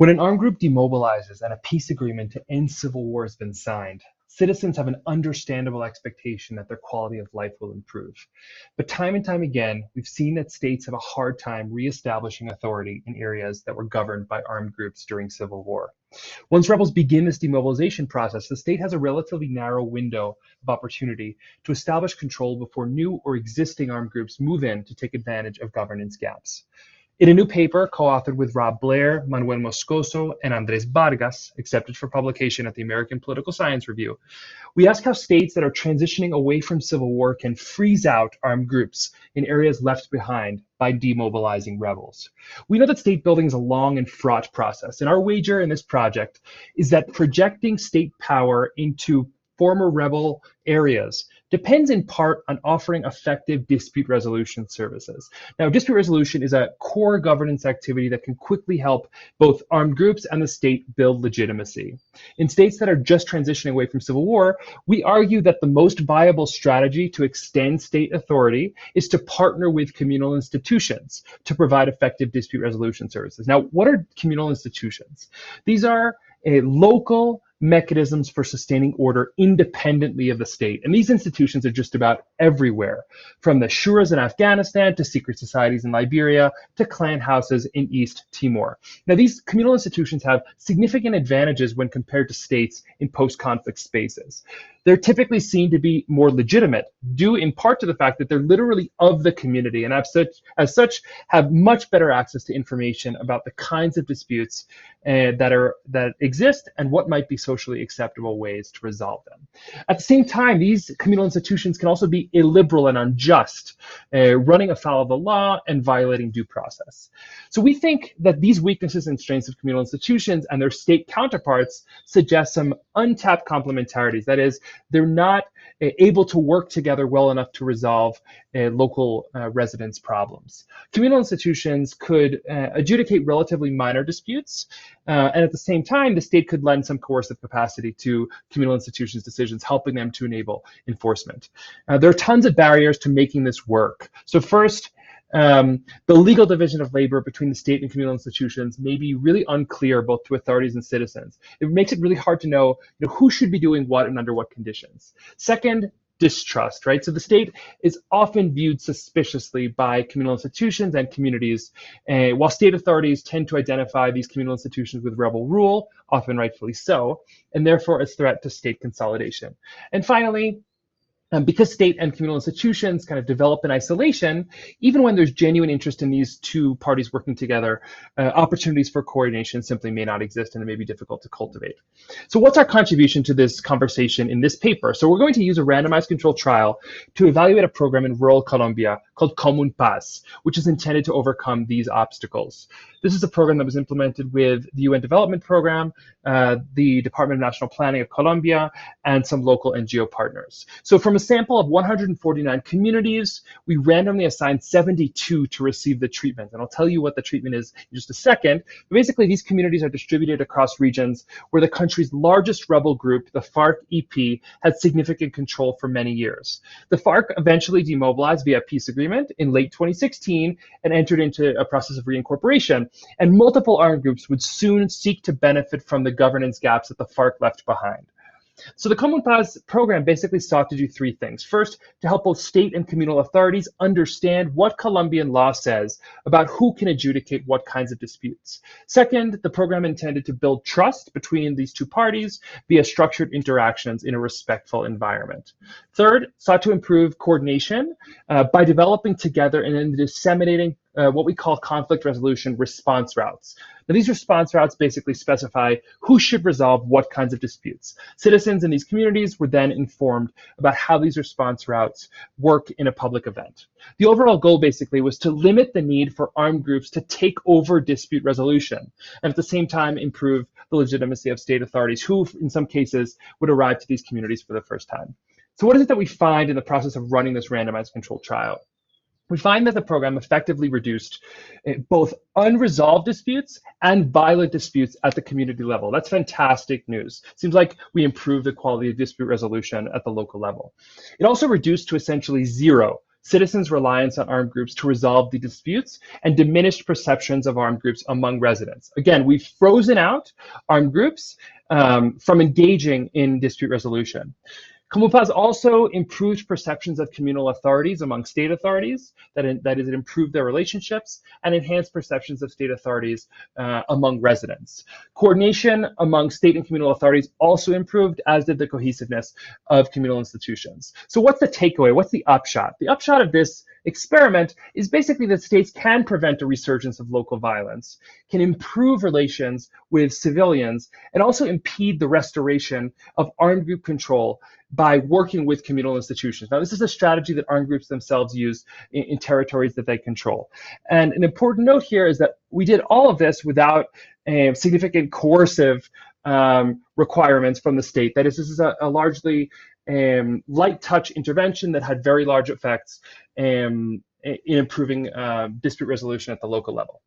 When an armed group demobilizes and a peace agreement to end civil war has been signed, citizens have an understandable expectation that their quality of life will improve. But time and time again, we've seen that states have a hard time reestablishing authority in areas that were governed by armed groups during civil war. Once rebels begin this demobilization process, the state has a relatively narrow window of opportunity to establish control before new or existing armed groups move in to take advantage of governance gaps. In a new paper co-authored with Rob Blair, Manuel Moscoso, and Andres Vargas, accepted for publication at the American Political Science Review, we ask how states that are transitioning away from civil war can freeze out armed groups in areas left behind by demobilizing rebels. We know that state building is a long and fraught process, and our wager in this project is that projecting state power into former rebel areas depends in part on offering effective dispute resolution services. Now, dispute resolution is a core governance activity that can quickly help both armed groups and the state build legitimacy. In states that are just transitioning away from civil war, we argue that the most viable strategy to extend state authority is to partner with communal institutions to provide effective dispute resolution services. Now, what are communal institutions? These are a local mechanisms for sustaining order independently of the state. And these institutions are just about everywhere, from the shuras in Afghanistan to secret societies in Liberia to clan houses in East Timor. Now, these communal institutions have significant advantages when compared to states in post conflict spaces they're typically seen to be more legitimate, due in part to the fact that they're literally of the community and as such, as such have much better access to information about the kinds of disputes uh, that are that exist and what might be socially acceptable ways to resolve them. At the same time, these communal institutions can also be illiberal and unjust, uh, running afoul of the law and violating due process. So we think that these weaknesses and strengths of communal institutions and their state counterparts suggest some untapped complementarities. That is, they're not uh, able to work together well enough to resolve uh, local uh, residents' problems. Communal institutions could adjudicate relatively minor disputes, and at the same time, the state could lend some coercive capacity to communal institutions' decisions, helping them to enable enforcement. There are tons of barriers to making this work. So first, um, the legal division of labor between the state and communal institutions may be really unclear both to authorities and citizens. It makes it really hard to know, you know who should be doing what and under what conditions. Second, distrust, right? So the state is often viewed suspiciously by communal institutions and communities, uh, while state authorities tend to identify these communal institutions with rebel rule, often rightfully so, and therefore as threat to state consolidation. And finally, um, because state and communal institutions kind of develop in isolation, even when there's genuine interest in these two parties working together, uh, opportunities for coordination simply may not exist and it may be difficult to cultivate. So what's our contribution to this conversation in this paper? So we're going to use a randomized control trial to evaluate a program in rural Colombia called Comun Paz, which is intended to overcome these obstacles. This is a program that was implemented with the UN Development Program, uh, the Department of National Planning of Colombia, and some local NGO partners. So from a sample of 149 communities, we randomly assigned 72 to receive the treatment. And I'll tell you what the treatment is in just a second. But basically, these communities are distributed across regions where the country's largest rebel group, the FARC-EP, had significant control for many years. The FARC eventually demobilized via peace agreement in late 2016 and entered into a process of reincorporation and multiple armed groups would soon seek to benefit from the governance gaps that the FARC left behind. So the Comun Paz program basically sought to do three things. First, to help both state and communal authorities understand what Colombian law says about who can adjudicate what kinds of disputes. Second, the program intended to build trust between these two parties via structured interactions in a respectful environment. Third, sought to improve coordination uh, by developing together and then disseminating uh, what we call conflict resolution response routes. Now, these response routes basically specify who should resolve what kinds of disputes. Citizens in these communities were then informed about how these response routes work in a public event. The overall goal basically was to limit the need for armed groups to take over dispute resolution, and at the same time improve the legitimacy of state authorities who, in some cases, would arrive to these communities for the first time. So what is it that we find in the process of running this randomized controlled trial? We find that the program effectively reduced eh, both unresolved disputes and violent disputes at the community level. That's fantastic news. Seems like we improved the quality of dispute resolution at the local level. It also reduced to essentially zero citizens' reliance on armed groups to resolve the disputes and diminished perceptions of armed groups among residents. Again, we've frozen out armed groups um, from engaging in dispute resolution. Comun Paz also improved perceptions of communal authorities among state authorities, that, in, that is, it improved their relationships and enhanced perceptions of state authorities uh, among residents. Coordination among state and communal authorities also improved, as did the cohesiveness of communal institutions. So what's the takeaway? What's the upshot? The upshot of this experiment is basically that states can prevent a resurgence of local violence, can improve relations with civilians, and also impede the restoration of armed group control by working with communal institutions. Now, this is a strategy that armed groups themselves use in, in, territories that they control. And an important note here is that we did all of this without um, significant coercive um, requirements from the state. That is, this is a, a largely um, light touch intervention that had very large effects um, in improving uh, dispute resolution at the local level.